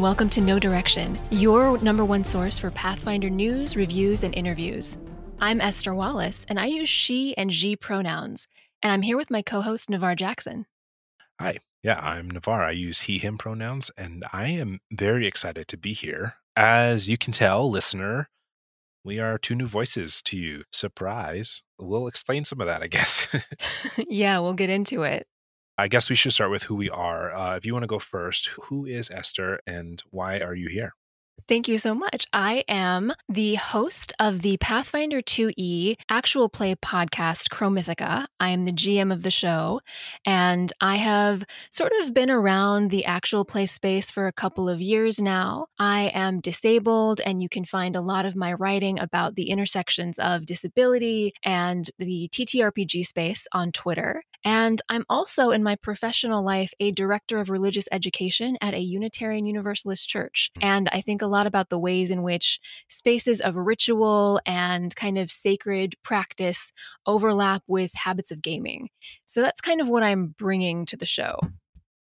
And welcome to Know Direction, your number one source for Pathfinder news, reviews, and interviews. I'm Esther Wallace, and I use she and she pronouns. And I'm here with my co host, Navaar Jackson. Hi. Yeah, I'm Navaar. I use he, him pronouns, and I am very excited to be here. As you can tell, listener, we are two new voices to you. Surprise. We'll explain some of that, I guess. yeah, we'll get into it. I guess we should start with who we are. Uh, if you want to go first, who is Esther and why are you here? Thank you so much. I am the host of the Pathfinder 2E actual play podcast, Chromithica. I am the GM of the show, and I have sort of been around the actual play space for a couple of years now. I am disabled, and you can find a lot of my writing about the intersections of disability and the TTRPG space on Twitter. And I'm also in my professional life a director of religious education at a Unitarian Universalist church. And I think a lot about the ways in which spaces of ritual and kind of sacred practice overlap with habits of gaming. So that's kind of what I'm bringing to the show.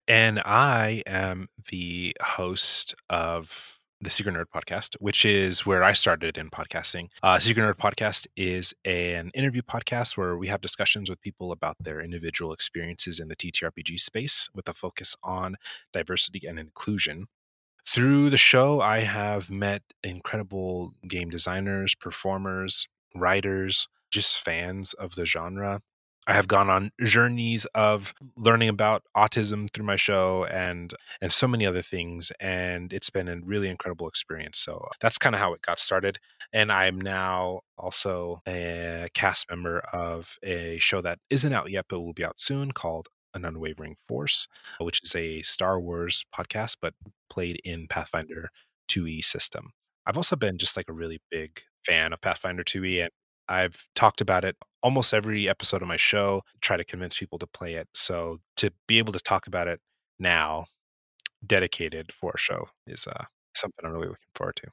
And I am the host of the Secret Nerd podcast, which is where I started in podcasting. Uh, Secret Nerd podcast is an interview podcast where we have discussions with people about their individual experiences in the TTRPG space with a focus on diversity and inclusion. Through the show, I have met incredible game designers, performers, writers, just fans of the genre. I have gone on journeys of learning about autism through my show and and so many other things and it's been a really incredible experience. So uh, that's kind of how it got started and I'm now also a cast member of a show that isn't out yet but will be out soon called An Unwavering Force, which is a Star Wars podcast but played in Pathfinder 2e system. I've also been just like a really big fan of Pathfinder 2e and I've talked about it almost every episode of my show, try to convince people to play it. So to be able to talk about it now, dedicated for a show, is uh, something I'm really looking forward to.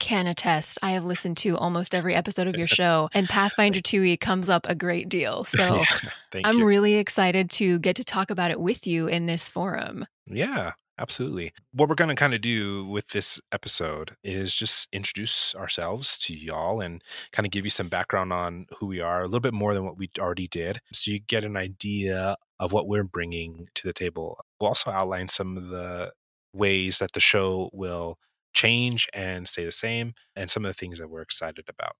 Can attest. I have listened to almost every episode of your show, and Pathfinder 2e comes up a great deal. So yeah, I'm you. really excited to get to talk about it with you in this forum. Yeah, Absolutely. What we're going to kind of do with this episode is just introduce ourselves to y'all and kind of give you some background on who we are, a little bit more than what we already did. So you get an idea of what we're bringing to the table. We'll also outline some of the ways that the show will change and stay the same and some of the things that we're excited about.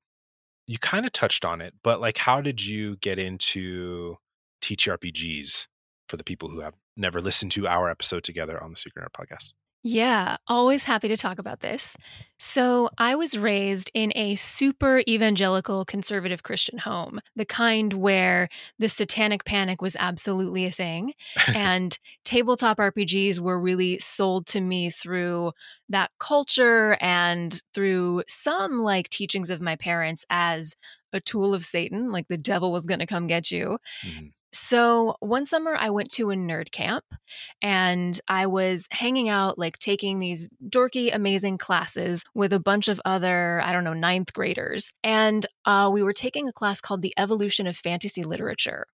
You kind of touched on it, but like, how did you get into TTRPGs for the people who have never listened to our episode together on the Secret Nerd podcast. Yeah, always happy to talk about this. So, I was raised in a super evangelical conservative Christian home, the kind where the satanic panic was absolutely a thing. and tabletop RPGs were really sold to me through that culture and through some like teachings of my parents as a tool of Satan, like the devil was going to come get you. Mm-hmm. So, one summer I went to a nerd camp and I was hanging out, like taking these dorky, amazing classes with a bunch of other, I don't know, ninth graders. And uh, we were taking a class called The Evolution of Fantasy Literature.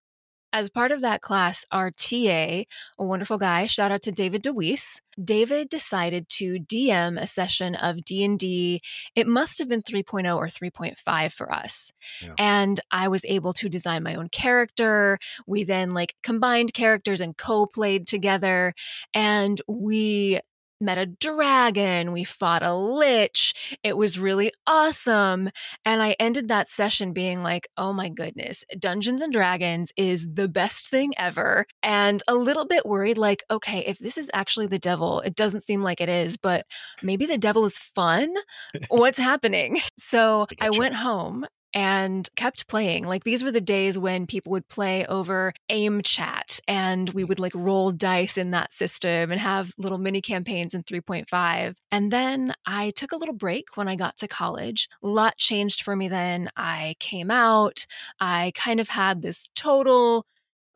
As part of that class, our TA, a wonderful guy, shout out to David DeWeese, David decided to DM a session of D&D. It must have been 3.0 or 3.5 for us. Yeah. And I was able to design my own character. We then like combined characters and co-played together and we met a dragon, we fought a lich. It was really awesome. And I ended that session being like, oh my goodness, Dungeons and Dragons is the best thing ever. And a little bit worried, like, okay, if this is actually the devil, it doesn't seem like it is, but maybe the devil is fun. What's happening? So I, I went home and kept playing. Like these were the days when people would play over aim chat and we would like roll dice in that system and have little mini campaigns in 3.5. And then I took a little break when I got to college. A lot changed for me then. I came out. I kind of had this total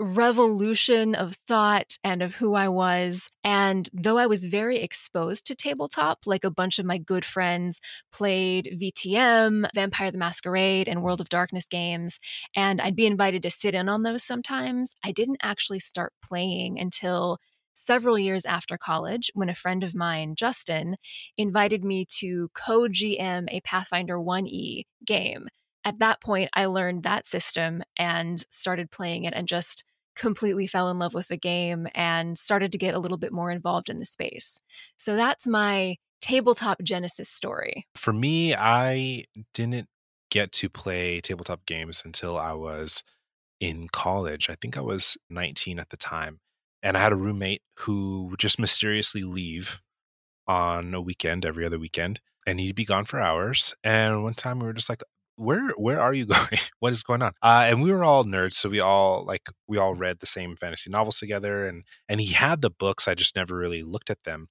revolution of thought and of who I was. And though I was very exposed to tabletop, like a bunch of my good friends played VTM, Vampire the Masquerade, and World of Darkness games, and I'd be invited to sit in on those sometimes, I didn't actually start playing until several years after college when a friend of mine, Justin, invited me to co GM a Pathfinder 1E game. At that point, I learned that system and started playing it and just completely fell in love with the game and started to get a little bit more involved in the space. So that's my tabletop Genesis story. For me, I didn't get to play tabletop games until I was in college. I think I was 19 at the time and I had a roommate who would just mysteriously leave on a weekend every other weekend, and he'd be gone for hours. And one time we were just like, "Where where are you going? what is going on?" Uh, and we were all nerds, so we all like we all read the same fantasy novels together, and and he had the books. I just never really looked at them,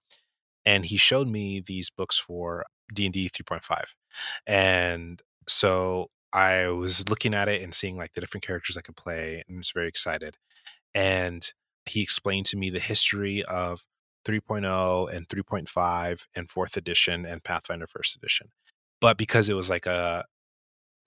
and he showed me these books for D and D 3.5, and so I was looking at it and seeing like the different characters I could play, and was very excited. And he explained to me the history of 3.0 and 3.5 and fourth edition and Pathfinder first edition. But because it was like a,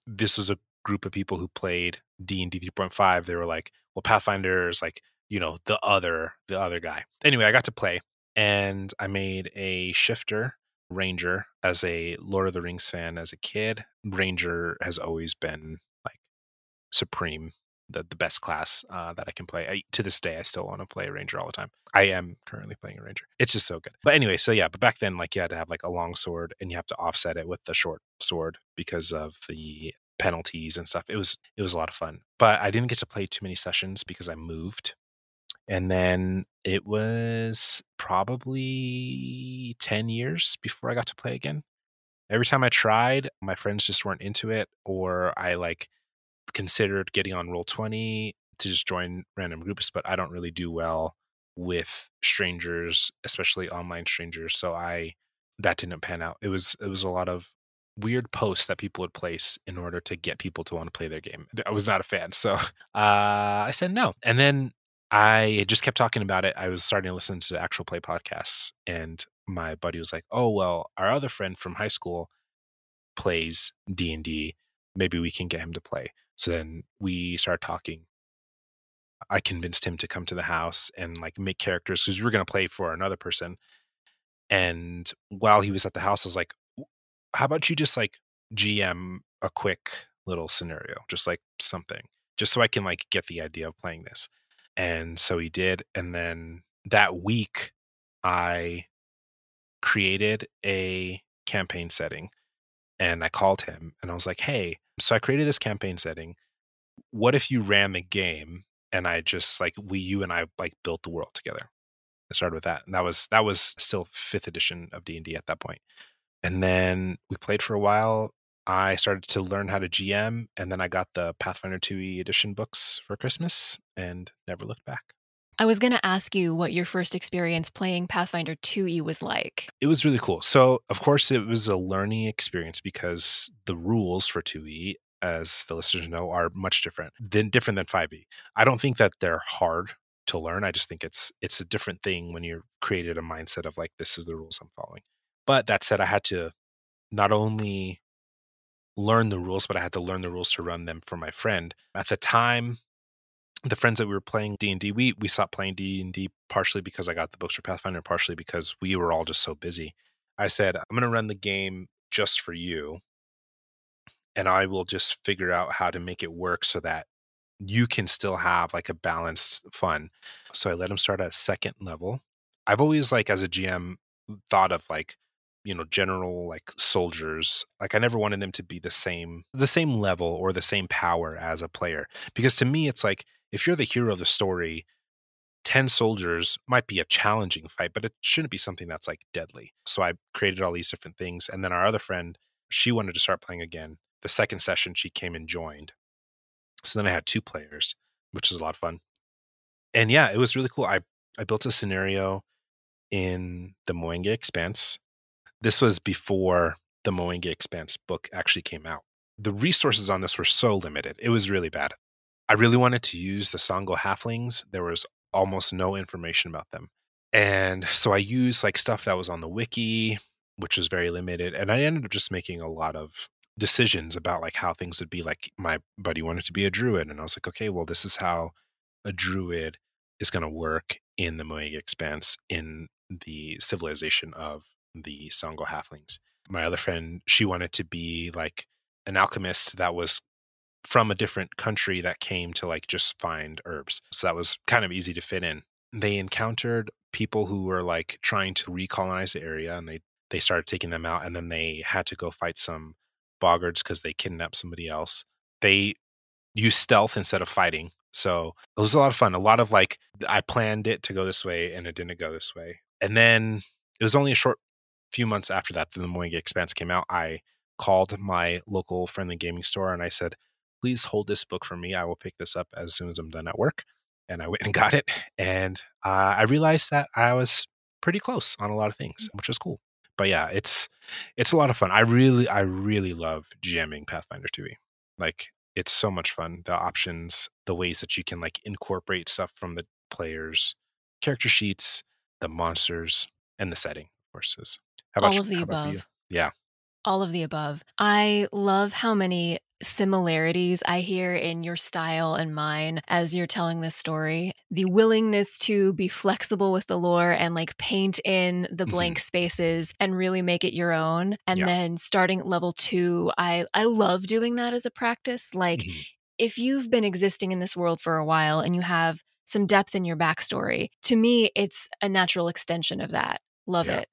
this was a group of people who played D and D 3.5, they were like, well, Pathfinder is like, you know, the other, the other guy. Anyway, I got to play and I made a shifter ranger as a Lord of the Rings fan as a kid. Ranger has always been like supreme the, the best class uh, that I can play. I, to this day, I still want to play a ranger all the time. I am currently playing a ranger. It's just so good. But anyway, so yeah, but back then, like you had to have like a long sword and you have to offset it with the short sword because of the penalties and stuff. It was it was a lot of fun. But I didn't get to play too many sessions because I moved. And then it was probably 10 years before I got to play again. Every time I tried, my friends just weren't into it or I like considered getting on Roll20 to just join random groups, but I don't really do well with strangers, especially online strangers. So I that didn't pan out. It was it was a lot of weird posts that people would place in order to get people to want to play their game. I was not a fan. So uh, I said no. And then I just kept talking about it. I was starting to listen to actual play podcasts and my buddy was like, "Oh, well, our other friend from high school plays D&D. Maybe we can get him to play." So then we start talking. I convinced him to come to the house and like make characters because we were going to play for another person. And while he was at the house, I was like, how about you just like GM a quick little scenario, just like something, just so I can like get the idea of playing this. And so he did. And then that week, I created a campaign setting and I called him and I was like, hey, so I created this campaign setting. What if you ran the game and I just like we you and I like built the world together? I started with that. And that was that was still fifth edition of D and D at that point. And then we played for a while. I started to learn how to GM, and then I got the Pathfinder 2e edition books for Christmas and never looked back. I was going to ask you what your first experience playing Pathfinder 2e was like. It was really cool. So, of course, it was a learning experience because the rules for 2e, as the listeners know, are much different than different than 5e. I don't think that they're hard to learn. I just think it's it's a different thing when you're created a mindset of like this is the rules I'm following. But that said, I had to not only learn the rules, but I had to learn the rules to run them for my friend. At the time, the friends that we were playing D&D, we we stopped playing D&D partially because I got the books for Pathfinder, partially because we were all just so busy. I said, I'm going to run the game just for you and I will just figure out how to make it work so that you can still have like a balanced fun. So I let him start at second level. I've always like as a GM thought of like you know general like soldiers like i never wanted them to be the same the same level or the same power as a player because to me it's like if you're the hero of the story 10 soldiers might be a challenging fight but it shouldn't be something that's like deadly so i created all these different things and then our other friend she wanted to start playing again the second session she came and joined so then i had two players which was a lot of fun and yeah it was really cool i i built a scenario in the Mwangi Expanse this was before the Mwangi Expanse book actually came out. The resources on this were so limited. It was really bad. I really wanted to use the Song'o halflings. There was almost no information about them. And so I used like stuff that was on the wiki, which was very limited. And I ended up just making a lot of decisions about like how things would be. Like my buddy wanted to be a druid. And I was like, okay, well, this is how a druid is going to work in the Mwangi Expanse in the civilization of the Song'o halflings. My other friend, she wanted to be like an alchemist that was from a different country that came to like just find herbs. So that was kind of easy to fit in. They encountered people who were like trying to recolonize the area and they they started taking them out and then they had to go fight some boggards because they kidnapped somebody else. They used stealth instead of fighting. So it was a lot of fun. A lot of like I planned it to go this way and it didn't go this way. And then it was only a short few months after that that the Mwangi Expanse came out. I called my local friendly gaming store and I said, please hold this book for me. I will pick this up as soon as I'm done at work. And I went and got it. And uh, I realized that I was pretty close on a lot of things, which was cool. But yeah, it's it's a lot of fun. I really, I really love GMing Pathfinder 2e. Like it's so much fun. The options, the ways that you can like incorporate stuff from the players' character sheets, the monsters, and the setting, of course, is all of the above. Yeah. All of the above. I love how many similarities I hear in your style and mine as you're telling this story. The willingness to be flexible with the lore and like paint in the blank mm-hmm. spaces and really make it your own. And yeah. then starting at level two, I I love doing that as a practice. Like mm-hmm. if you've been existing in this world for a while and you have some depth in your backstory, to me, it's a natural extension of that. Love yeah. it.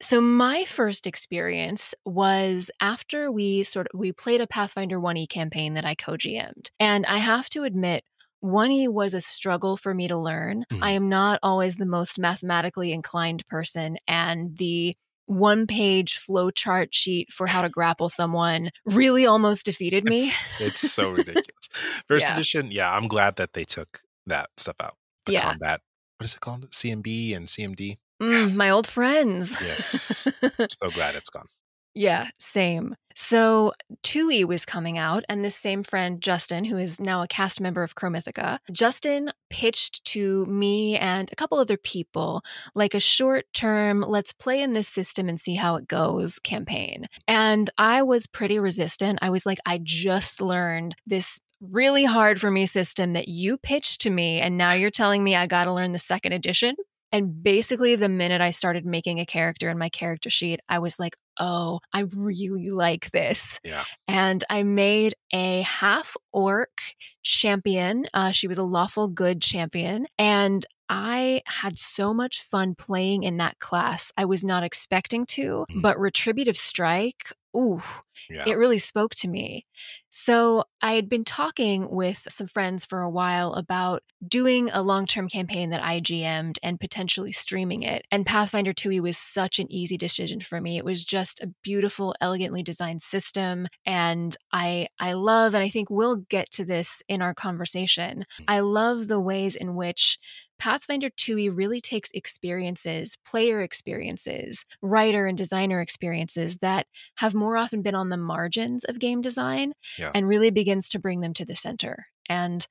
So my first experience was after we sort of we played a Pathfinder 1E campaign that I co-GM'd. And I have to admit 1E was a struggle for me to learn. Mm-hmm. I am not always the most mathematically inclined person and the one page flow chart sheet for how to grapple someone really almost defeated me. It's, it's so ridiculous. First yeah. edition, yeah, I'm glad that they took that stuff out. The yeah. combat, what is it called? CMB and CMD. Mm, my old friends. Yes. so glad it's gone. Yeah, same. So 2E was coming out, and this same friend, Justin, who is now a cast member of Chromithica, Justin pitched to me and a couple other people like a short term, let's play in this system and see how it goes campaign. And I was pretty resistant. I was like, I just learned this really hard for me system that you pitched to me, and now you're telling me I got to learn the second edition. And basically, the minute I started making a character in my character sheet, I was like, oh, I really like this. Yeah. And I made a half orc champion. Uh, she was a lawful good champion. And I had so much fun playing in that class. I was not expecting to, mm. but Retributive Strike, ooh, yeah. it really spoke to me. So I had been talking with some friends for a while about doing a long term campaign that I GM'd and potentially streaming it. And Pathfinder 2e was such an easy decision for me. It was just a beautiful, elegantly designed system. And I I love, and I think we'll get to this in our conversation. Mm. I love the ways in which Pathfinder 2e really takes experiences, player experiences, writer and designer experiences that have more often been on the margins of game design yeah. and really begins to bring them to the center. And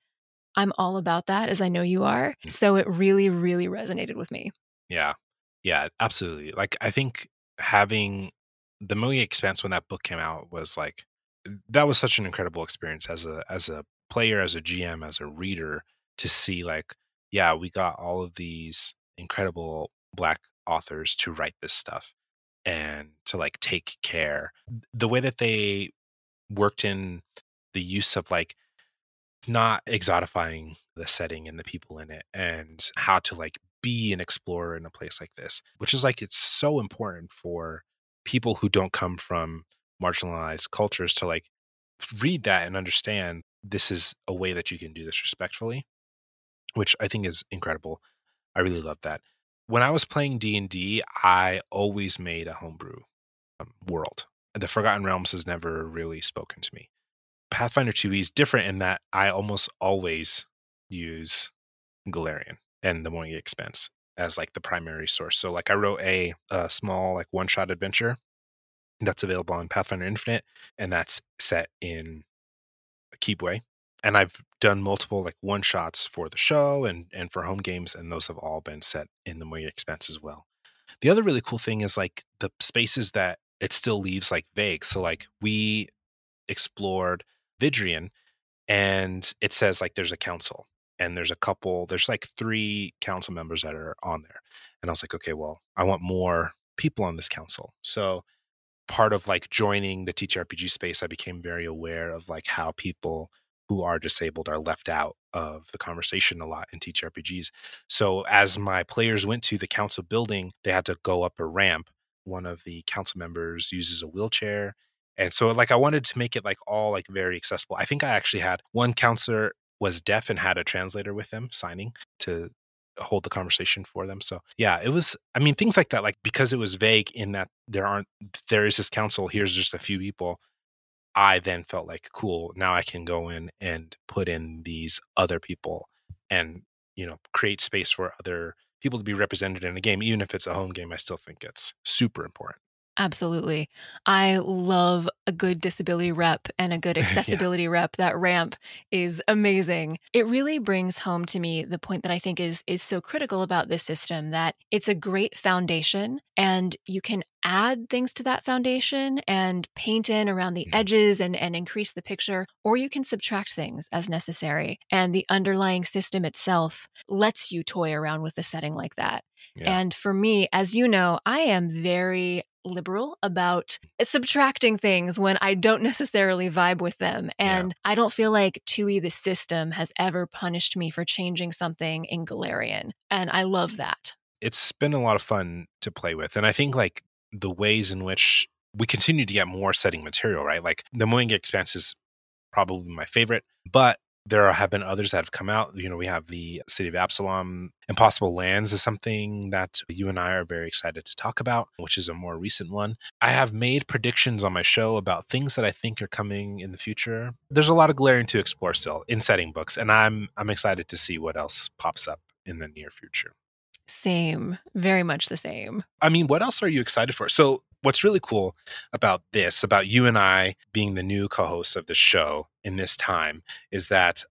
I'm all about that, as I know you are. Mm. So it really, really resonated with me. Yeah. Yeah, absolutely. Like, I think having the Mwangi Expanse when that book came out was like, that was such an incredible experience as a as a player as a gm as a reader to see like yeah, we got all of these incredible black authors to write this stuff and to like take care. The way that they worked in the use of like not exotifying the setting and the people in it and how to like be an explorer in a place like this, which is like it's so important for people who don't come from marginalized cultures to like read that and understand this is a way that you can do this respectfully which I think is incredible. I really love that. When I was playing D and D, I always made a homebrew um, world. The Forgotten Realms has never really spoken to me. Pathfinder 2e is different in that I almost always use Golarion and the Mwangi Expanse as like the primary source. So like I wrote a, a small like one shot adventure that's available on Pathfinder Infinite, and that's set in a Kibwe, and I've done multiple like one shots for the show and and for home games, and those have all been set in the Mwangi Expanse as well. The other really cool thing is like the spaces that it still leaves like vague. So like we explored Vidrian, and it says like there's a council, and there's a couple, there's like three council members that are on there. And I was like, okay, well, I want more people on this council. So part of like joining the TTRPG space, I became very aware of like how people who are disabled are left out of the conversation a lot in TTRPGs. So as my players went to the council building, they had to go up a ramp. One of the council members uses a wheelchair. And so like I wanted to make it like all like very accessible. I think I actually had one counselor was deaf and had a translator with them signing to hold the conversation for them. So yeah, it was I mean things like that like because it was vague in that there aren't there is this council here's just a few people I then felt like cool now I can go in and put in these other people and you know create space for other people to be represented in a game even if it's a home game I still think it's super important. Absolutely. I love a good disability rep and a good accessibility yeah. rep. That ramp is amazing. It really brings home to me the point that I think is is so critical about this system that it's a great foundation and you can add things to that foundation and paint in around the mm-hmm. edges and, and increase the picture, or you can subtract things as necessary. And the underlying system itself lets you toy around with a setting like that. Yeah. And for me, as you know, I am very liberal about subtracting things when I don't necessarily vibe with them. And yeah. I don't feel like 2e, the system, has ever punished me for changing something in Golarion. And I love that. It's been a lot of fun to play with. And I think like the ways in which we continue to get more setting material, right? Like the Mwangi Expanse is probably my favorite, but there have been others that have come out. You know, we have the City of Absalom. Impossible Lands is something that you and I are very excited to talk about, which is a more recent one. I have made predictions on my show about things that I think are coming in the future. There's a lot of Golarion to explore still in setting books, and I'm I'm excited to see what else pops up in the near future. Same, very much the same. I mean, what else are you excited for? So, what's really cool about this, about you and I being the new co hosts of the show in this time, is that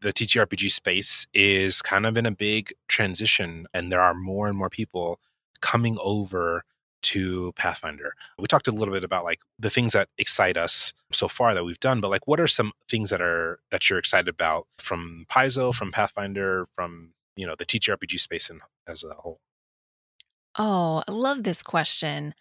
the TTRPG space is kind of in a big transition, and there are more and more people coming over to Pathfinder. We talked a little bit about like the things that excite us so far that we've done, but like what are some things that are that you're excited about from Paizo, from Pathfinder, from you know the TTRPG space in, as a whole? Oh, I love this question.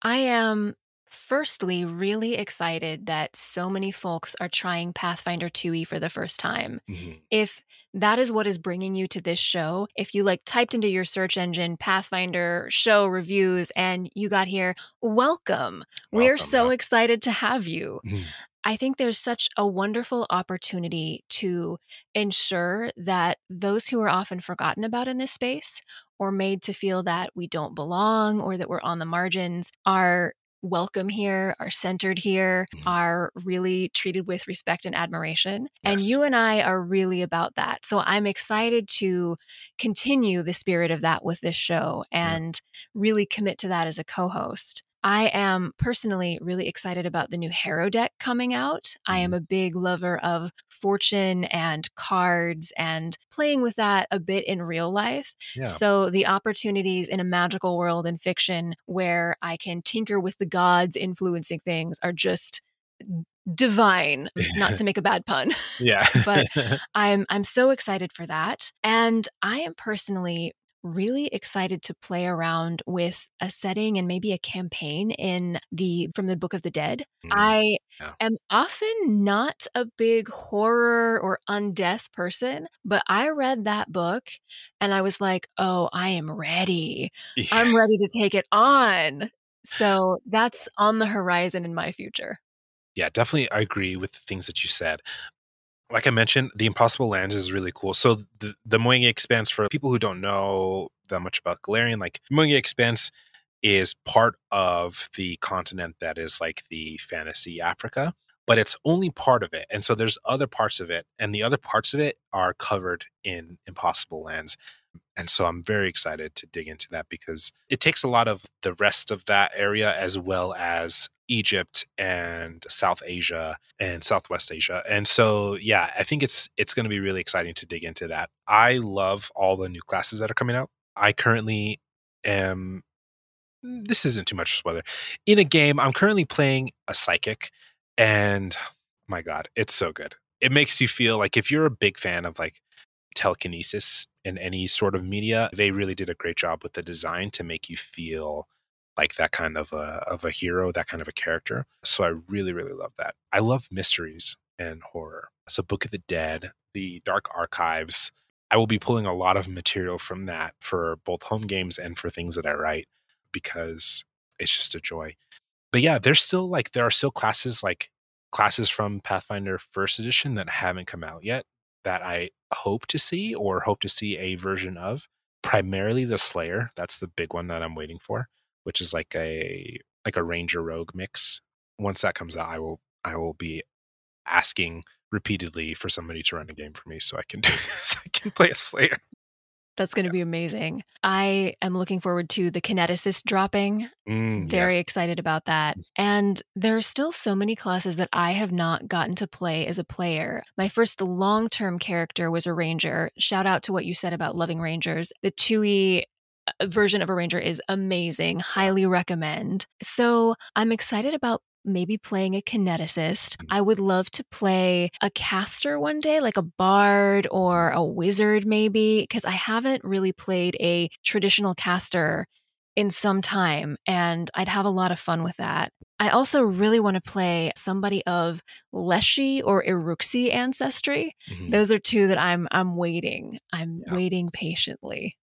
I am firstly really excited that so many folks are trying Pathfinder 2e for the first time. Mm-hmm. If that is what is bringing you to this show, if you like typed into your search engine Pathfinder show reviews and you got here, welcome. welcome We're so yeah. excited to have you. Mm-hmm. I think there's such a wonderful opportunity to ensure that those who are often forgotten about in this space or made to feel that we don't belong or that we're on the margins are welcome here, are centered here, mm-hmm. are really treated with respect and admiration. Yes. And you and I are really about that. So I'm excited to continue the spirit of that with this show and yeah. really commit to that as a co host. I am personally really excited about the new Harrow deck coming out. I am mm-hmm. a big lover of fortune and cards and playing with that a bit in real life. Yeah. So, the opportunities in a magical world in fiction where I can tinker with the gods influencing things are just divine not to make a bad pun yeah but i'm i'm so excited for that and i am personally really excited to play around with a setting and maybe a campaign in the from the Book of the Dead. Mm, I yeah. am often not a big horror or undeath person, but I read that book and I was like, "Oh, I am ready. Yeah. I'm ready to take it on." So that's on the horizon in my future. Yeah, definitely I agree with the things that you said like I mentioned, the Impossible Lands is really cool. So the the Mwangi Expanse for people who don't know that much about Golarion, like Mwangi Expanse is part of the continent that is like the fantasy Africa, but it's only part of it. And so there's other parts of it, and the other parts of it are covered in Impossible Lands. And so I'm very excited to dig into that because it takes a lot of the rest of that area as well as Egypt and South Asia and Southwest Asia. And so yeah, I think it's it's going to be really exciting to dig into that. I love all the new classes that are coming out. I currently am mm, this isn't too much spoiler. In a game, I'm currently playing a psychic and my god, it's so good. It makes you feel like if you're a big fan of like telekinesis in any sort of media. They really did a great job with the design to make you feel like that kind of a of a hero, that kind of a character. So I really really love that. I love mysteries and horror. So Book of the Dead, the Dark Archives. I will be pulling a lot of material from that for both home games and for things that I write because it's just a joy. But yeah, there's still like there are still classes like classes from Pathfinder First Edition that haven't come out yet that I hope to see or hope to see a version of. Primarily the Slayer. That's the big one that I'm waiting for, which is like a like a Ranger Rogue mix. Once that comes out, I will I will be asking repeatedly for somebody to run a game for me so I can do so I can play a Slayer. That's going to yeah. be amazing. I am looking forward to the Kineticist dropping. Mm, Very yes. excited about that. Mm. And there are still so many classes that I have not gotten to play as a player. My first long term character was a ranger. Shout out to what you said about loving rangers. The 2e uh, version of a ranger is amazing. Highly recommend. So I'm excited about maybe playing a kineticist. Mm. I would love to play a caster one day, like a bard or a wizard, maybe, because I haven't really played a traditional caster in some time, and I'd have a lot of fun with that. I also really want to play somebody of Leshy or Iruxi ancestry. Mm-hmm. Those are two that I'm I'm waiting. I'm yeah. waiting patiently.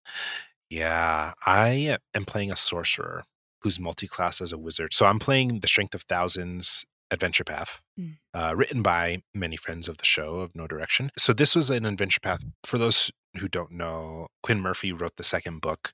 Yeah, I am playing a sorcerer who's multi-class as a wizard. So I'm playing the Strength of Thousands adventure path, mm. uh, written by many friends of the show of Know Direction. So this was an adventure path. For those who don't know, Quinn Murphy wrote the second book.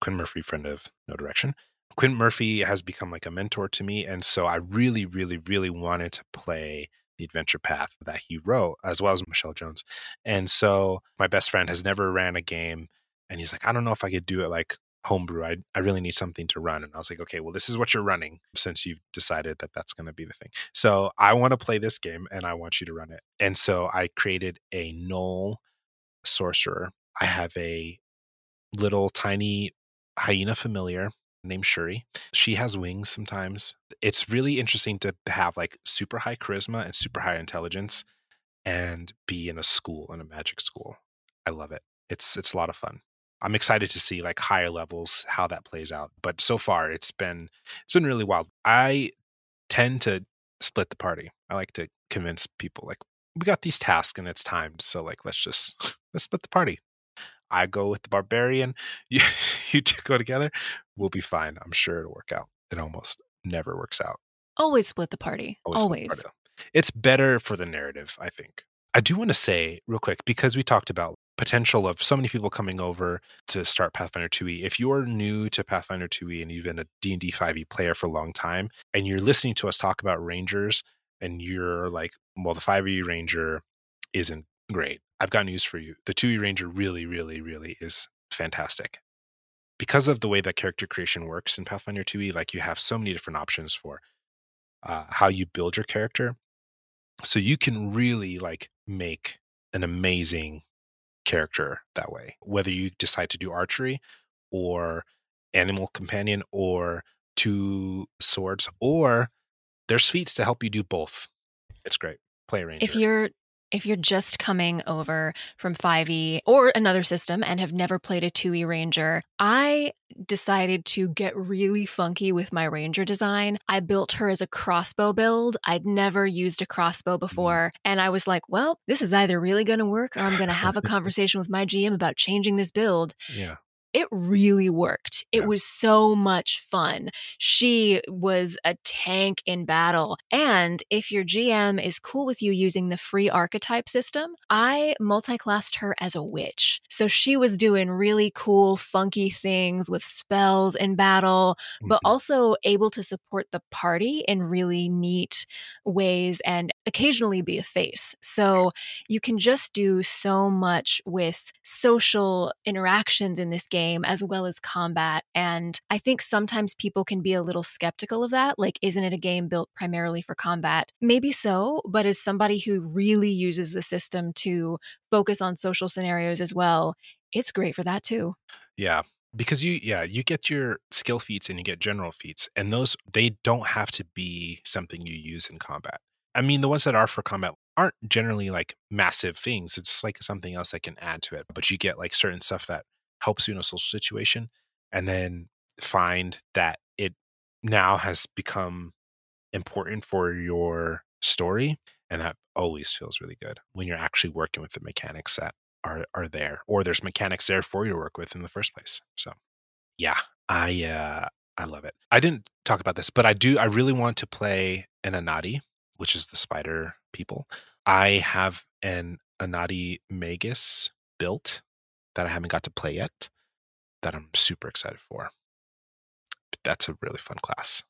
Quinn Murphy, friend of Know Direction. Quinn Murphy has become like a mentor to me, and so I really, really, really wanted to play the adventure path that he wrote, as well as Michelle Jones. And so my best friend has never ran a game, and he's like, I don't know if I could do it like homebrew. I, I really need something to run. And I was like, okay, well, this is what you're running since you've decided that that's going to be the thing. So I want to play this game and I want you to run it. And so I created a null sorcerer. I have a little tiny hyena familiar named Shuri. She has wings sometimes. It's really interesting to have like super high charisma and super high intelligence and be in a school, in a magic school. I love it. It's it's a lot of fun. I'm excited to see like higher levels how that plays out. But so far, it's been it's been really wild. I tend to split the party. I like to convince people like we got these tasks and it's timed, so like let's just let's split the party. I go with the barbarian. You you two go together. We'll be fine. I'm sure it'll work out. It almost never works out. Always split the party. Always. Always. The party. It's better for the narrative, I think. I do want to say real quick because we talked about potential of so many people coming over to start Pathfinder 2e. If you're new to Pathfinder 2e and you've been a D&D 5e player for a long time and you're listening to us talk about rangers and you're like, well, the 5e ranger isn't great. I've got news for you. The 2e ranger really, really, really is fantastic. Because of the way that character creation works in Pathfinder 2e, like you have so many different options for uh, how you build your character. So you can really like make an amazing character that way, whether you decide to do archery or animal companion or two swords, or there's feats to help you do both. It's great. Play ranger. If you're if you're just coming over from 5e or another system and have never played a 2e ranger, I decided to get really funky with my ranger design. I built her as a crossbow build. I'd never used a crossbow mm. before. And I was like, well, this is either really going to work or I'm going to have a conversation with my GM about changing this build. Yeah it really worked. It yeah. was so much fun. She was a tank in battle. And if your GM is cool with you using the free archetype system, I multi-classed her as a witch. So she was doing really cool, funky things with spells in battle, but mm-hmm. also able to support the party in really neat ways and occasionally be a face. So you can just do so much with social interactions in this game game as well as combat. And I think sometimes people can be a little skeptical of that. Like, isn't it a game built primarily for combat? Maybe so, but as somebody who really uses the system to focus on social scenarios as well, it's great for that too. Yeah because you yeah you get your skill feats and you get general feats and those they don't have to be something you use in combat i mean the ones that are for combat aren't generally like massive things. It's like something else that can add to it. But you get like certain stuff that helps you in a social situation and then find that it now has become important for your story. And that always feels really good when you're actually working with the mechanics that are are there or there's mechanics there for you to work with in the first place. So yeah, I uh I love it. I didn't talk about this, but I do I really want to play an Anadi, which is the spider people. I have an Anadi Magus built that I haven't got to play yet that I'm super excited for. That's a really fun class.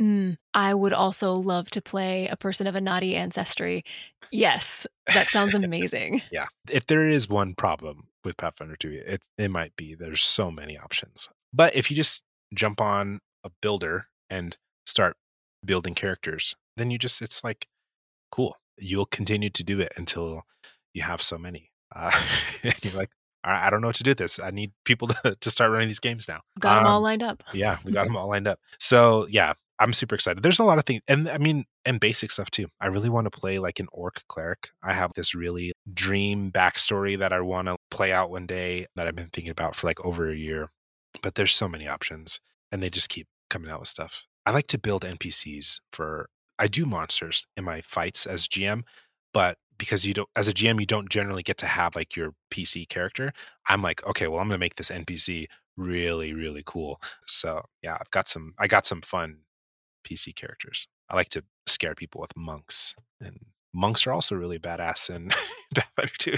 Mm, I would also love to play a person of Anadi ancestry. Yes, that sounds amazing. yeah. If there is one problem with Pathfinder 2, it, it might be there's so many options. But if you just jump on a builder and start building characters, then you just, it's like, cool. You'll continue to do it until you have so many. Uh, and you're like, I, I don't know what to do with this. I need people to, to start running these games now. Got them um, all lined up. yeah, we got them all lined up. So yeah, I'm super excited. There's a lot of things, and I mean, and basic stuff too. I really want to play like an orc cleric. I have this really dream backstory that I want to play out one day that I've been thinking about for like over a year. But there's so many options, and they just keep coming out with stuff. I like to build NPCs for. I do monsters in my fights as GM, but because you don't as a GM you don't generally get to have like your PC character. I'm like, okay, well I'm going to make this NPC really really cool. So, yeah, I've got some I got some fun PC characters. I like to scare people with monks and monks are also really badass in Pathfinder 2.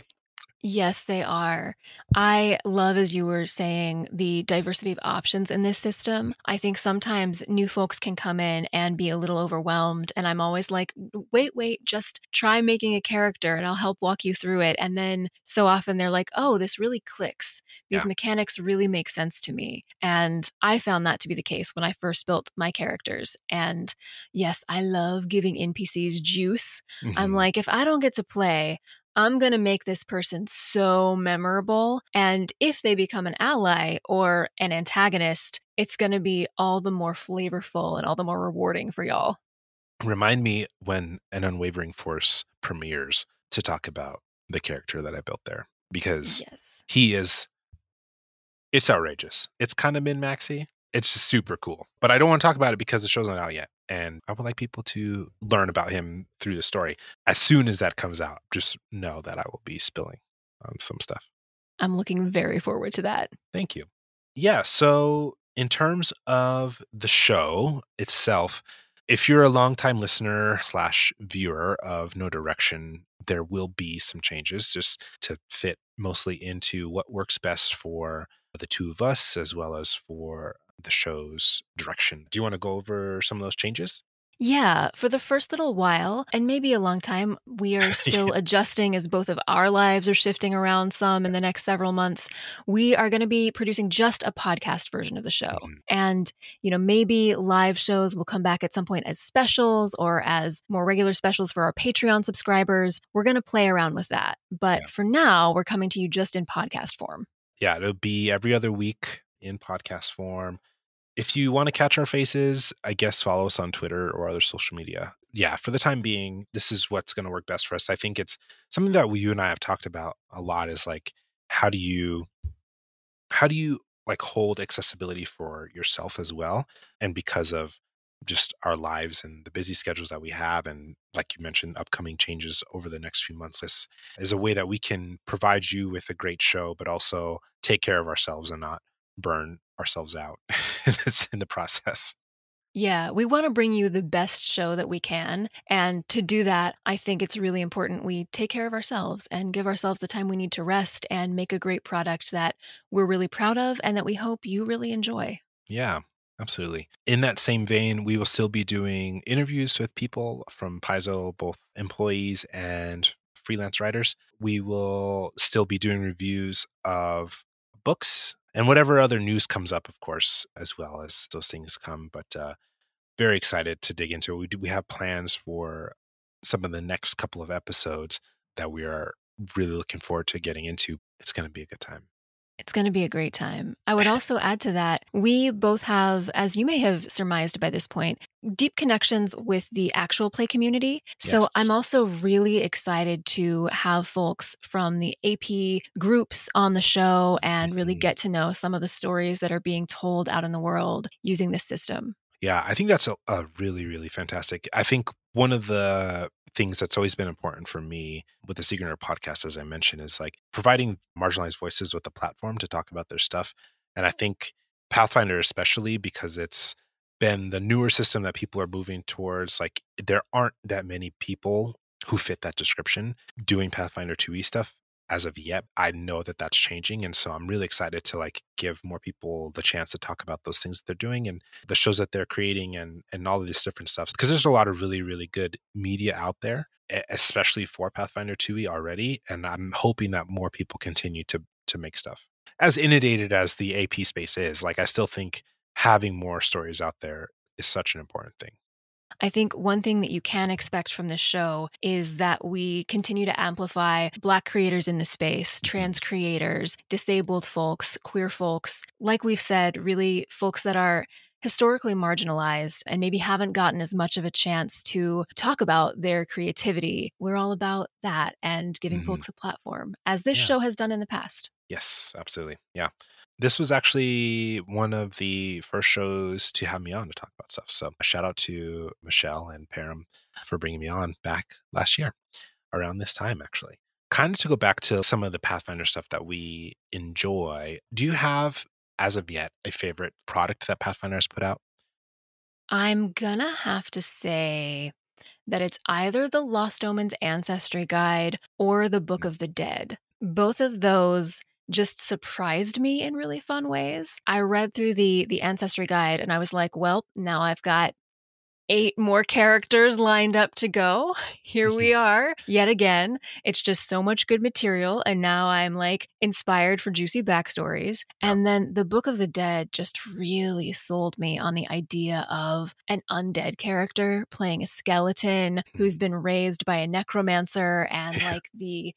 Yes, they are. I love, as you were saying, the diversity of options in this system. I think sometimes new folks can come in and be a little overwhelmed. And I'm always like, wait, wait, just try making a character and I'll help walk you through it. And then so often they're like, oh, this really clicks. These yeah. mechanics really make sense to me. And I found that to be the case when I first built my characters. And yes, I love giving NPCs juice. Mm-hmm. I'm like, if I don't get to play, I'm going to make this person so memorable. And if they become an ally or an antagonist, it's going to be all the more flavorful and all the more rewarding for y'all. Remind me when an unwavering force premieres to talk about the character that I built there because yes. he is it's outrageous. It's kind of min maxy. It's super cool. But I don't want to talk about it because the show's not out yet and I would like people to learn about him through the story. As soon as that comes out, just know that I will be spilling on some stuff. I'm looking very forward to that. Thank you. Yeah, so in terms of the show itself, if you're a longtime listener slash viewer of Know Direction, there will be some changes just to fit mostly into what works best for the two of us as well as for the show's direction. Do you want to go over some of those changes? Yeah, for the first little while, and maybe a long time, we are still adjusting as both of our lives are shifting around some in the next several months. We are going to be producing just a podcast version of the show. Mm-hmm. And, you know, maybe live shows will come back at some point as specials or as more regular specials for our Patreon subscribers. We're going to play around with that. But yeah. for now, we're coming to you just in podcast form. Yeah, it'll be every other week in podcast form. If you want to catch our faces, I guess follow us on Twitter or other social media. Yeah, for the time being, this is what's going to work best for us. I think it's something that we, you and I have talked about a lot is like how do you how do you like hold accessibility for yourself as well and because of just our lives and the busy schedules that we have and like you mentioned upcoming changes over the next few months this is a way that we can provide you with a great show but also take care of ourselves and not burn ourselves out That's in the process. Yeah, we want to bring you the best show that we can. And to do that, I think it's really important we take care of ourselves and give ourselves the time we need to rest and make a great product that we're really proud of and that we hope you really enjoy. Yeah, absolutely. In that same vein, we will still be doing interviews with people from Paizo, both employees and freelance writers. We will still be doing reviews of books and whatever other news comes up, of course, as well as those things come. But uh, very excited to dig into it. We do, we have plans for some of the next couple of episodes that we are really looking forward to getting into. It's going to be a good time. It's going to be a great time. I would also add to that, we both have, as you may have surmised by this point, deep connections with the actual play community. So Yes. I'm also really excited to have folks from the AP groups on the show and really Mhm. get to know some of the stories that are being told out in the world using this system. Yeah, I think that's a, a really, really fantastic. I think one of the things that's always been important for me with the Secret Nerd podcast, as I mentioned, is like providing marginalized voices with a platform to talk about their stuff. And I think Pathfinder, especially because it's been the newer system that people are moving towards, like there aren't that many people who fit that description doing Pathfinder 2e stuff as of yet. I know that that's changing. And so I'm really excited to like give more people the chance to talk about those things that they're doing and the shows that they're creating and and all of these different stuff because there's a lot of really really good media out there especially for pathfinder 2e already and i'm hoping that more people continue to to make stuff as inundated as the ap space is like i still think having more stories out there is such an important thing I think one thing that you can expect from this show is that we continue to amplify Black creators in the space, trans creators, disabled folks, queer folks. Like we've said, really folks that are historically marginalized and maybe haven't gotten as much of a chance to talk about their creativity. We're all about that and giving Mhm. folks a platform, as this Yeah. show has done in the past. Yes absolutely yeah. This was actually one of the first shows to have me on to talk about stuff so a shout out to michelle and Perram for bringing me on back last year around this time actually. Kind of to go back to some of the pathfinder stuff that we enjoy do you have as of yet a favorite product that pathfinder has put out? I'm gonna have to say that it's either the Lost Omens Ancestry Guide or the Book mm. of the Dead. Both of those just surprised me in really fun ways. I read through the the Ancestry Guide and I was like, well, now I've got eight more characters lined up to go. Here we mm-hmm. are yet again. It's just so much good material. And now I'm like inspired for juicy backstories. And then the Book of the Dead just really sold me on the idea of an undead character playing a skeleton who's been raised by a necromancer and like the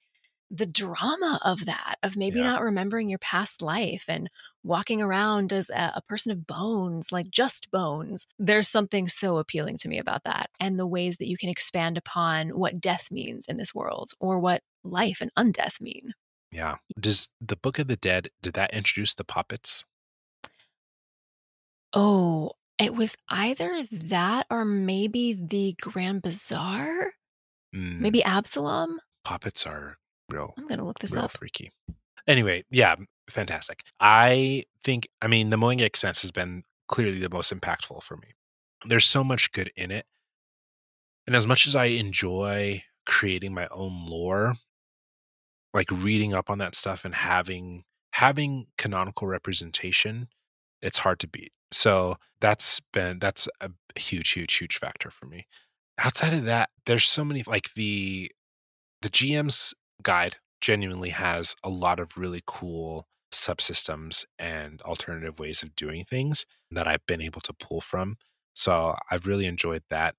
the drama of that of maybe Yeah. not remembering your past life and walking around as a, a person of bones like just bones. There's something so appealing to me about that and the ways that you can expand upon what death means in this world or what life and undeath mean. Yeah. Does the book of the dead did that introduce the poppets? Oh it was either that or maybe the grand bazaar? Mm, maybe absalom? Puppets are real i'm gonna look this up freaky. Anyway, yeah, fantastic. I think, I mean, the Mwangi Expanse has been clearly the most impactful for me. There's so much good in it. And as much as I enjoy creating my own lore, like reading up on that stuff and having having canonical representation, it's hard to beat. So that's been that's a huge, huge, huge factor for me. Outside of that, there's so many like the the GM's guide genuinely has a lot of really cool subsystems and alternative ways of doing things that I've been able to pull from. So I've really enjoyed that.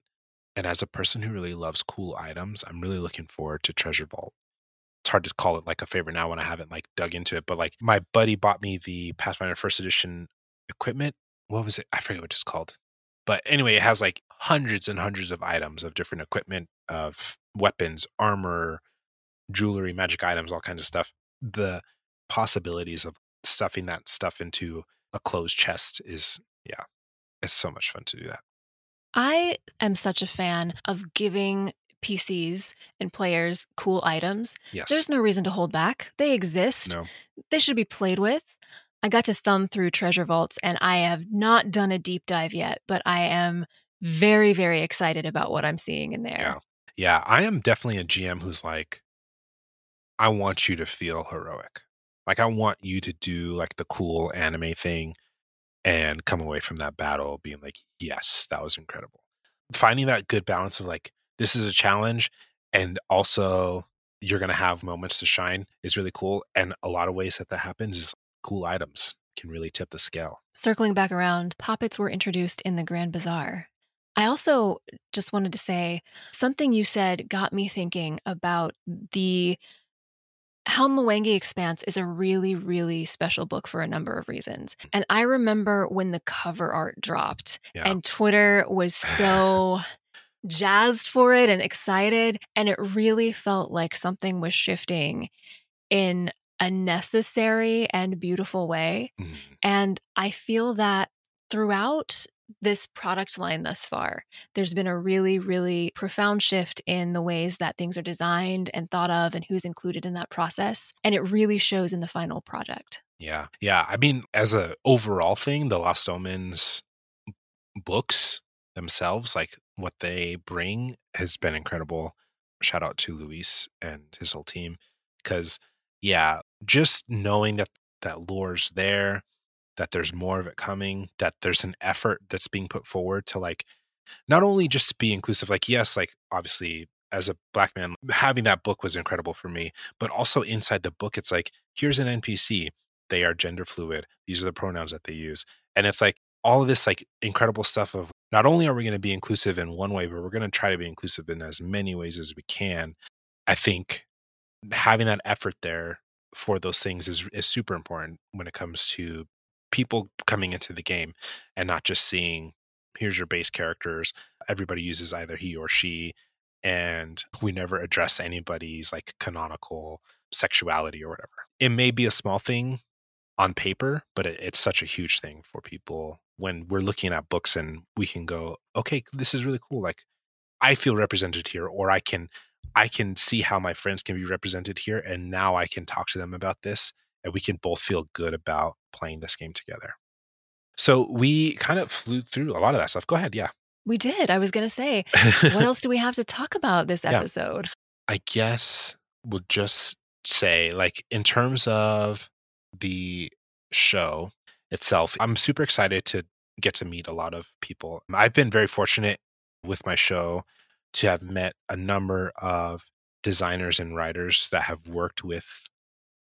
And as a person who really loves cool items, I'm really looking forward to Treasure Vault. It's hard to call it like a favorite now when I haven't like dug into it, but like my buddy bought me the Pathfinder first edition equipment. What was it? I forget what it's called. But anyway, it has like hundreds and hundreds of items of different equipment, of weapons, armor, jewelry, magic items, all kinds of stuff. The possibilities of stuffing that stuff into a closed chest is, yeah, it's so much fun to do that. I am such a fan of giving PCs and players cool items. Yes. There's no reason to hold back. They exist. no. They should be played with. I got to thumb through treasure vaults and I have not done a deep dive yet, but I am very, very excited about what I'm seeing in there. Yeah. Yeah. I am definitely a GM who's like, I want you to feel heroic. Like, I want you to do like the cool anime thing and come away from that battle being like, yes, that was incredible. Finding that good balance of like, this is a challenge and also you're going to have moments to shine is really cool. And a lot of ways that that happens is cool items can really tip the scale. Circling back around, poppets were introduced in the Grand Bazaar. I also just wanted to say something you said got me thinking about the Helm Mwangi Expanse is a really, really special book for a number of reasons. And I remember when the cover art dropped Yeah. and Twitter was so jazzed for it and excited. And it really felt like something was shifting in a necessary and beautiful way. Mhm. And I feel that throughout this product line thus far, there's been a really, really profound shift in the ways that things are designed and thought of and who's included in that process. And it really shows in the final project. Yeah. Yeah. I mean, as a overall thing, the Lost Omens books themselves, like what they bring has been incredible. Shout out to Luis and his whole team. Cause yeah, just knowing that that lore's there, that there's more of it coming, that there's an effort that's being put forward to like not only just be inclusive, like, yes, like obviously as a black man, having that book was incredible for me, but also inside the book, it's like, here's an NPC. They are gender fluid. These are the pronouns that they use. And it's like all of this like incredible stuff of not only are we going to be inclusive in one way, but we're going to try to be inclusive in as many ways as we can. I think having that effort there for those things is is super important when it comes to people coming into the game and not just seeing here's your base characters. Everybody uses either he or she and we never address anybody's like canonical sexuality or whatever. It may be a small thing on paper but it, it's such a huge thing for people when we're looking at books and we can go okay this is really cool like i feel represented here or i can i can see how my friends can be represented here and now i can talk to them about this and we can both feel good about playing this game together so we kind of flew through a lot of that stuff go ahead yeah We did. I was going to say, what else do we have to talk about this Yeah. episode? I guess we'll just say, like, in terms of the show itself, I'm super excited to get to meet a lot of people. I've been very fortunate with my show to have met a number of designers and writers that have worked with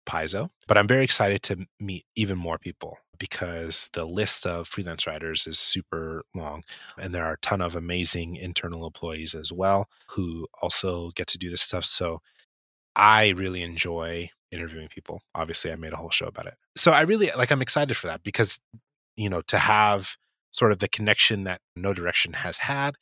Paizo, but I'm very excited to meet even more people because the list of freelance writers is super long and there are a ton of amazing internal employees as well who also get to do this stuff so i really enjoy interviewing people. Obviously i made a whole show about it. So i really like i'm excited for that because you know to have sort of the connection that Know Direction has had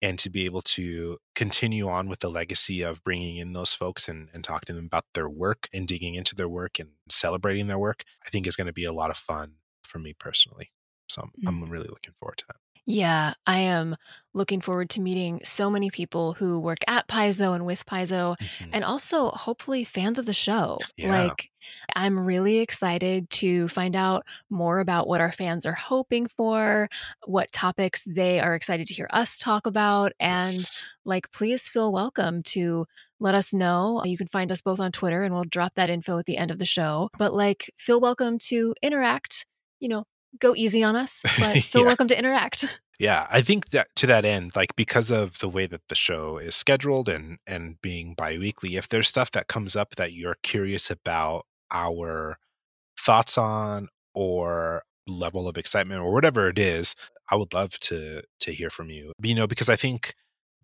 and to be able to continue on with the legacy of bringing in those folks and, and talking to them about their work and digging into their work and celebrating their work i think is going to be a lot of fun for me personally. So I'm, I'm mm-hmm. really looking forward to that Yeah, I am looking forward to meeting so many people who work at Paizo and with Paizo, Mhm. and also hopefully fans of the show. Yeah. Like, I'm really excited to find out more about what our fans are hoping for, what topics they are excited to hear us talk about, and Yes. like please feel welcome to let us know you can find us both on twitter and we'll drop that info at the end of the show but like feel welcome to interact you know go easy on us but feel Yeah. welcome to interact Yeah, I think that to that end, like because of the way that the show is scheduled and and being biweekly, if there's stuff that comes up that you're curious about our thoughts on or level of excitement or whatever it is, I would love to to hear from you. You know, because I think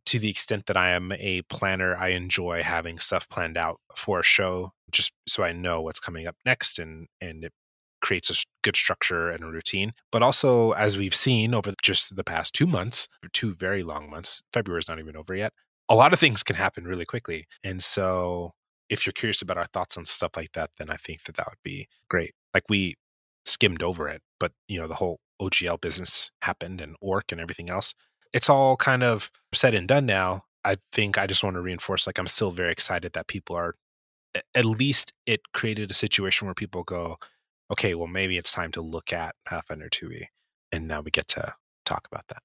to the extent that I am a planner, I enjoy having stuff planned out for a show just so I know what's coming up next and and it creates a good structure and a routine. But also, as we've seen over just the past two months, two very long months, February is not even over yet. A lot of things can happen really quickly, and so if you're curious about our thoughts on stuff like that, then I think that that would be great. Like we skimmed over it, but you know the whole OGL business happened and Orc and everything else. It's all kind of said and done now. I think I just want to reinforce like I'm still very excited that people are at least it created a situation where people go, okay, well maybe it's time to look at Pathfinder 2e. And now we get to talk about that.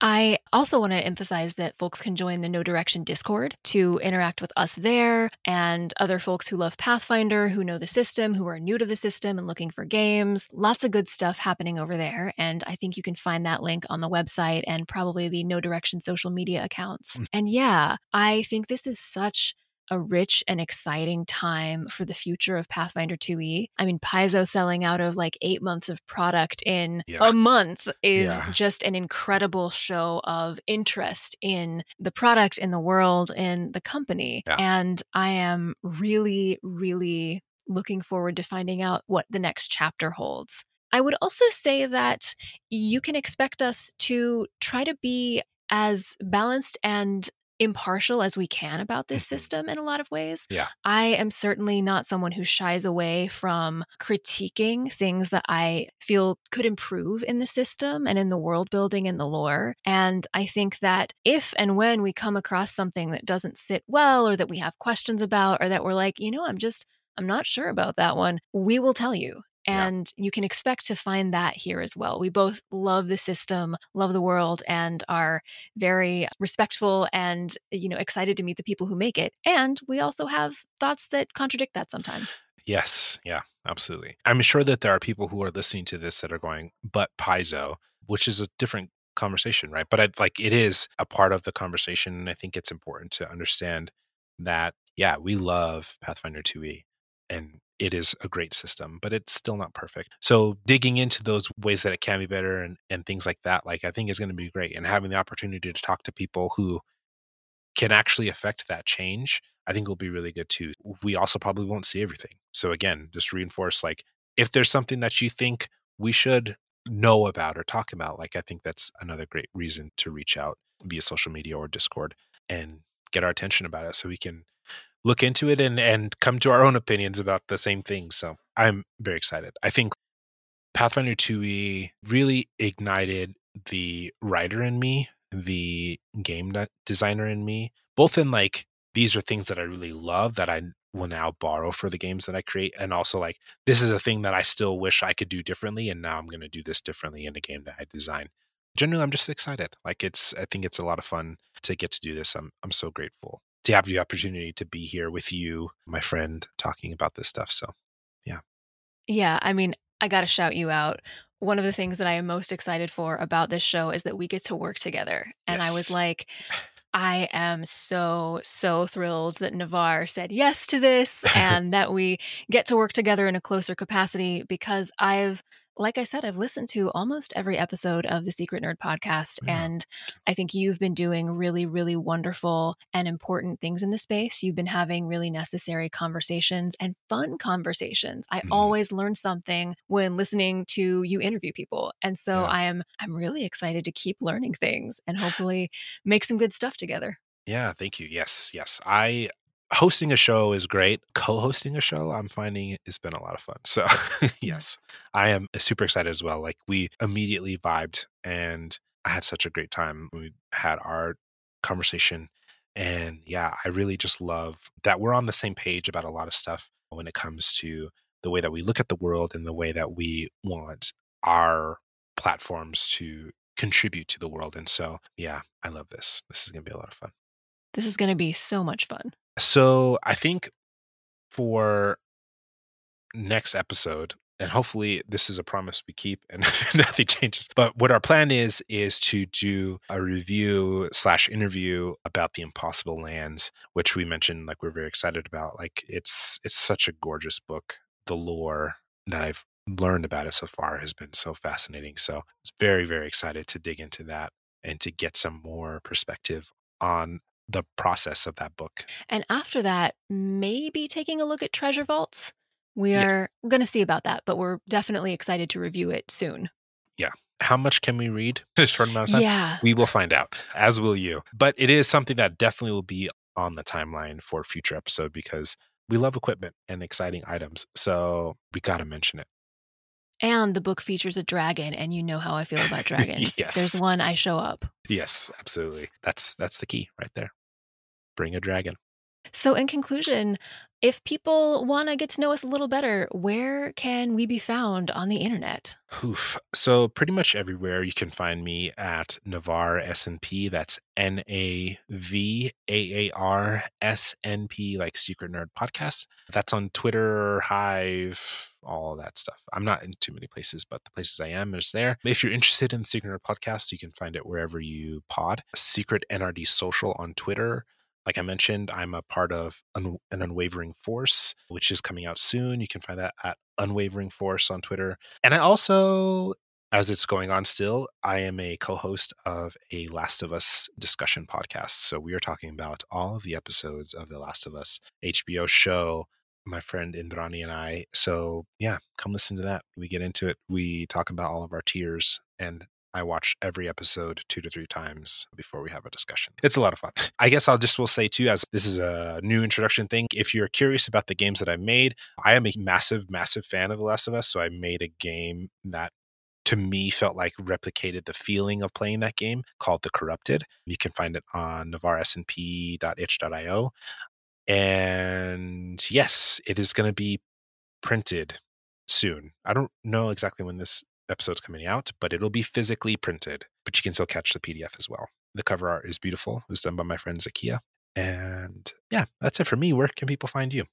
I also want to emphasize that folks can join the Know Direction Discord to interact with us there and other folks who love Pathfinder, who know the system, who are new to the system and looking for games. Lots of good stuff happening over there. And I think you can find that link on the website and probably the Know Direction social media accounts. Mm. And yeah, I think this is such a rich and exciting time for the future of Pathfinder 2e. I mean, Paizo selling out of like eight months of product in Yeah. a month is Yeah. just an incredible show of interest in the product, in the world, in the company. Yeah. And I am really, really looking forward to finding out what the next chapter holds. I would also say that you can expect us to try to be as balanced and impartial as we can about this Mhm. system in a lot of ways. Yeah. I am certainly not someone who shies away from critiquing things that I feel could improve in the system and in the world building and the lore. And I think that if and when we come across something that doesn't sit well or that we have questions about or that we're like, you know, I'm just I'm not sure about that one, we will tell you. Yeah. And you can expect to find that here as well. We both love the system, love the world, and are very respectful and you know excited to meet the people who make it. And we also have thoughts that contradict that sometimes. Yes. Yeah, absolutely. I'm sure that there are people who are listening to this that are going, but Paizo, which is a different conversation, right? But I, like it is a part of the conversation. And I think it's important to understand that, yeah, we love Pathfinder 2e and it is a great system, but it's still not perfect. So digging into those ways that it can be better and, and things like that, like I think is going to be great. And having the opportunity to talk to people who can actually affect that change, I think will be really good too. We also probably won't see everything. So again, just reinforce like if there's something that you think we should know about or talk about, like I think that's another great reason to reach out via social media or Discord and get our attention about it so we can look into it and and come to our own opinions about the same things. So I'm very excited. I think Pathfinder 2e really ignited the writer in me, the game designer in me, both in like these are things that I really love that I will now borrow for the games that I create, and also like this is a thing that I still wish I could do differently, and now I'm going to do this differently in a game that I design. Generally, I'm just excited. Like it's, I think it's a lot of fun to get to do this. I'm, I'm so grateful to have the opportunity to be here with you, my friend, talking about this stuff. So Yeah, Yeah. I mean, I got to shout you out. One of the things that I am most excited for about this show is that we get to work together. And I was like, I am so, so thrilled that Navaar said yes to this and that we get to work together in a closer capacity because I've, like I said, I've listened to almost every episode of the Secret Nerd podcast. Yeah. And I think you've been doing really, really wonderful and important things in the space. You've been having really necessary conversations and fun conversations. I Mhm. always learn something when listening to you interview people. And so Yeah. I am I'm really excited to keep learning things and hopefully make some good stuff together. Yeah, thank you. Yes, yes. I hosting a show is great. Co-hosting a show, I'm finding it's been a lot of fun. So, mm-hmm. yes. I am super excited as well. Like we immediately vibed and I had such a great time. We had our conversation and yeah, I really just love that we're on the same page about a lot of stuff when it comes to the way that we look at the world and the way that we want our platforms to contribute to the world. And so, yeah, I love this. This is going to be a lot of fun. This is going to be so much fun. So I think for next episode, and hopefully this is a promise we keep and nothing changes. But what our plan is is to do a review slash interview about the Impossible Lands, which we mentioned like we're very excited about. Like it's it's such a gorgeous book. The lore that I've learned about it so far has been so fascinating. So I was very, very excited to dig into that and to get some more perspective on the process of that book. And after that, maybe taking a look at Treasure Vaults. We Yes. are going to see about that, but we're definitely excited to review it soon. Yeah. How much can we read in a short amount of time? Yeah. We will find out, as will you. But it is something that definitely will be on the timeline for a future episode because we love equipment and exciting items. So we got to mention it. And the book features a dragon, and you know how I feel about dragons. Yes. There's one, I show up. Yes, absolutely. That's that's the key right there. Bring a dragon. So, in conclusion, if people want to get to know us a little better, where can we be found on the internet? Oof. So pretty much everywhere you can find me at Navaar SNP. That's N A V A A R S N P, like Secret Nerd Podcast. That's on Twitter, Hive, all that stuff. I'm not in too many places, but the places I am is there. If you're interested in Secret Nerd Podcast, you can find it wherever you pod. Secret NRD Social on Twitter. Like I mentioned, I'm a part of Un- an Unwavering Force, which is coming out soon. You can find that at Unwavering Force on Twitter. And I also as it's going on still, I am a co host of a Last of Us discussion podcast. So we are talking about all of the episodes of The Last of Us HBO show, my friend Indrani and I. So yeah, come listen to that. We get into it. We talk about all of our tiers and I watch every episode two to three times before we have a discussion. It's a lot of fun. I guess I'll just will say too, as this is a new introduction thing. If you're curious about the games that I've made, I am a massive, massive fan of The Last of Us. So I made a game that to me felt like replicated the feeling of playing that game called The Corrupted. You can find it on navaarsnp.itch.io. And yes, it is going to be printed soon. I don't know exactly when this episode's coming out, but it'll be physically printed, but you can still catch the PDF as well. The cover art is beautiful. It was done by my friend Zakia. And yeah, that's it for me. Where can people find you?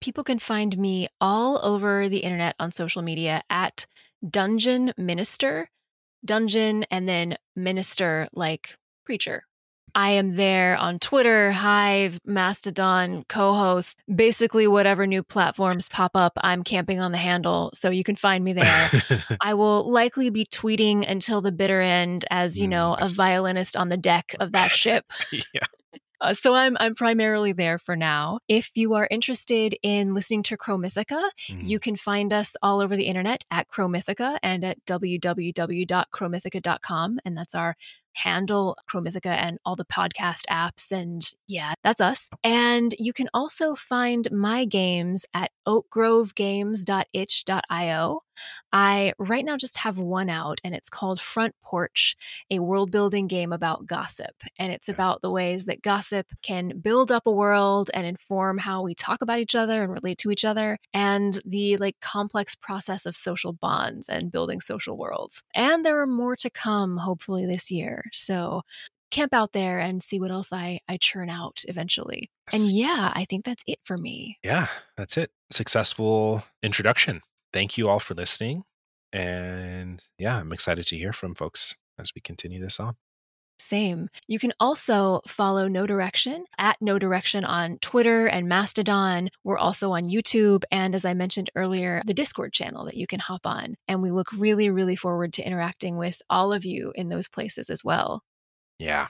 People can find me all over the internet on social media at Dungeon Minister, Dungeon, and then Minister like preacher. I am there on Twitter, Hive, Mastodon, Cohost, basically whatever new platforms pop up. I'm camping on the handle, so you can find me there. I will likely be tweeting until the bitter end as, you know, mm, a violinist on the deck of that ship. yeah. Uh, so I'm I'm primarily there for now. If you are interested in listening to Chromithica, mm. you can find us all over the internet at Chromithica and at www.chromithica.com, and that's our handle Chromithica and all the podcast apps. And yeah, that's us. And you can also find my games at oakgrovegames.itch.io. I right now just have one out, and it's called Front Porch, a world building game about gossip. And it's about the ways that gossip can build up a world and inform how we talk about each other and relate to each other, and the like complex process of social bonds and building social worlds. And there are more to come, hopefully, this year. So camp out there and see what else I, I churn out eventually. And yeah, I think that's it for me. Yeah, that's it. Successful introduction. Thank you all for listening. And yeah, I'm excited to hear from folks as we continue this on. Same. You can also follow Know Direction at Know Direction on Twitter and Mastodon. We're also on YouTube. And as I mentioned earlier, the Discord channel that you can hop on. And we look really, really forward to interacting with all of you in those places as well. Yeah.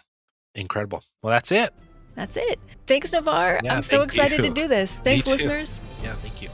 Incredible. Well, that's it. That's it. Thanks, Navaar. Yeah, I'm so excited you. to do this. Thanks, listeners. Yeah, thank you.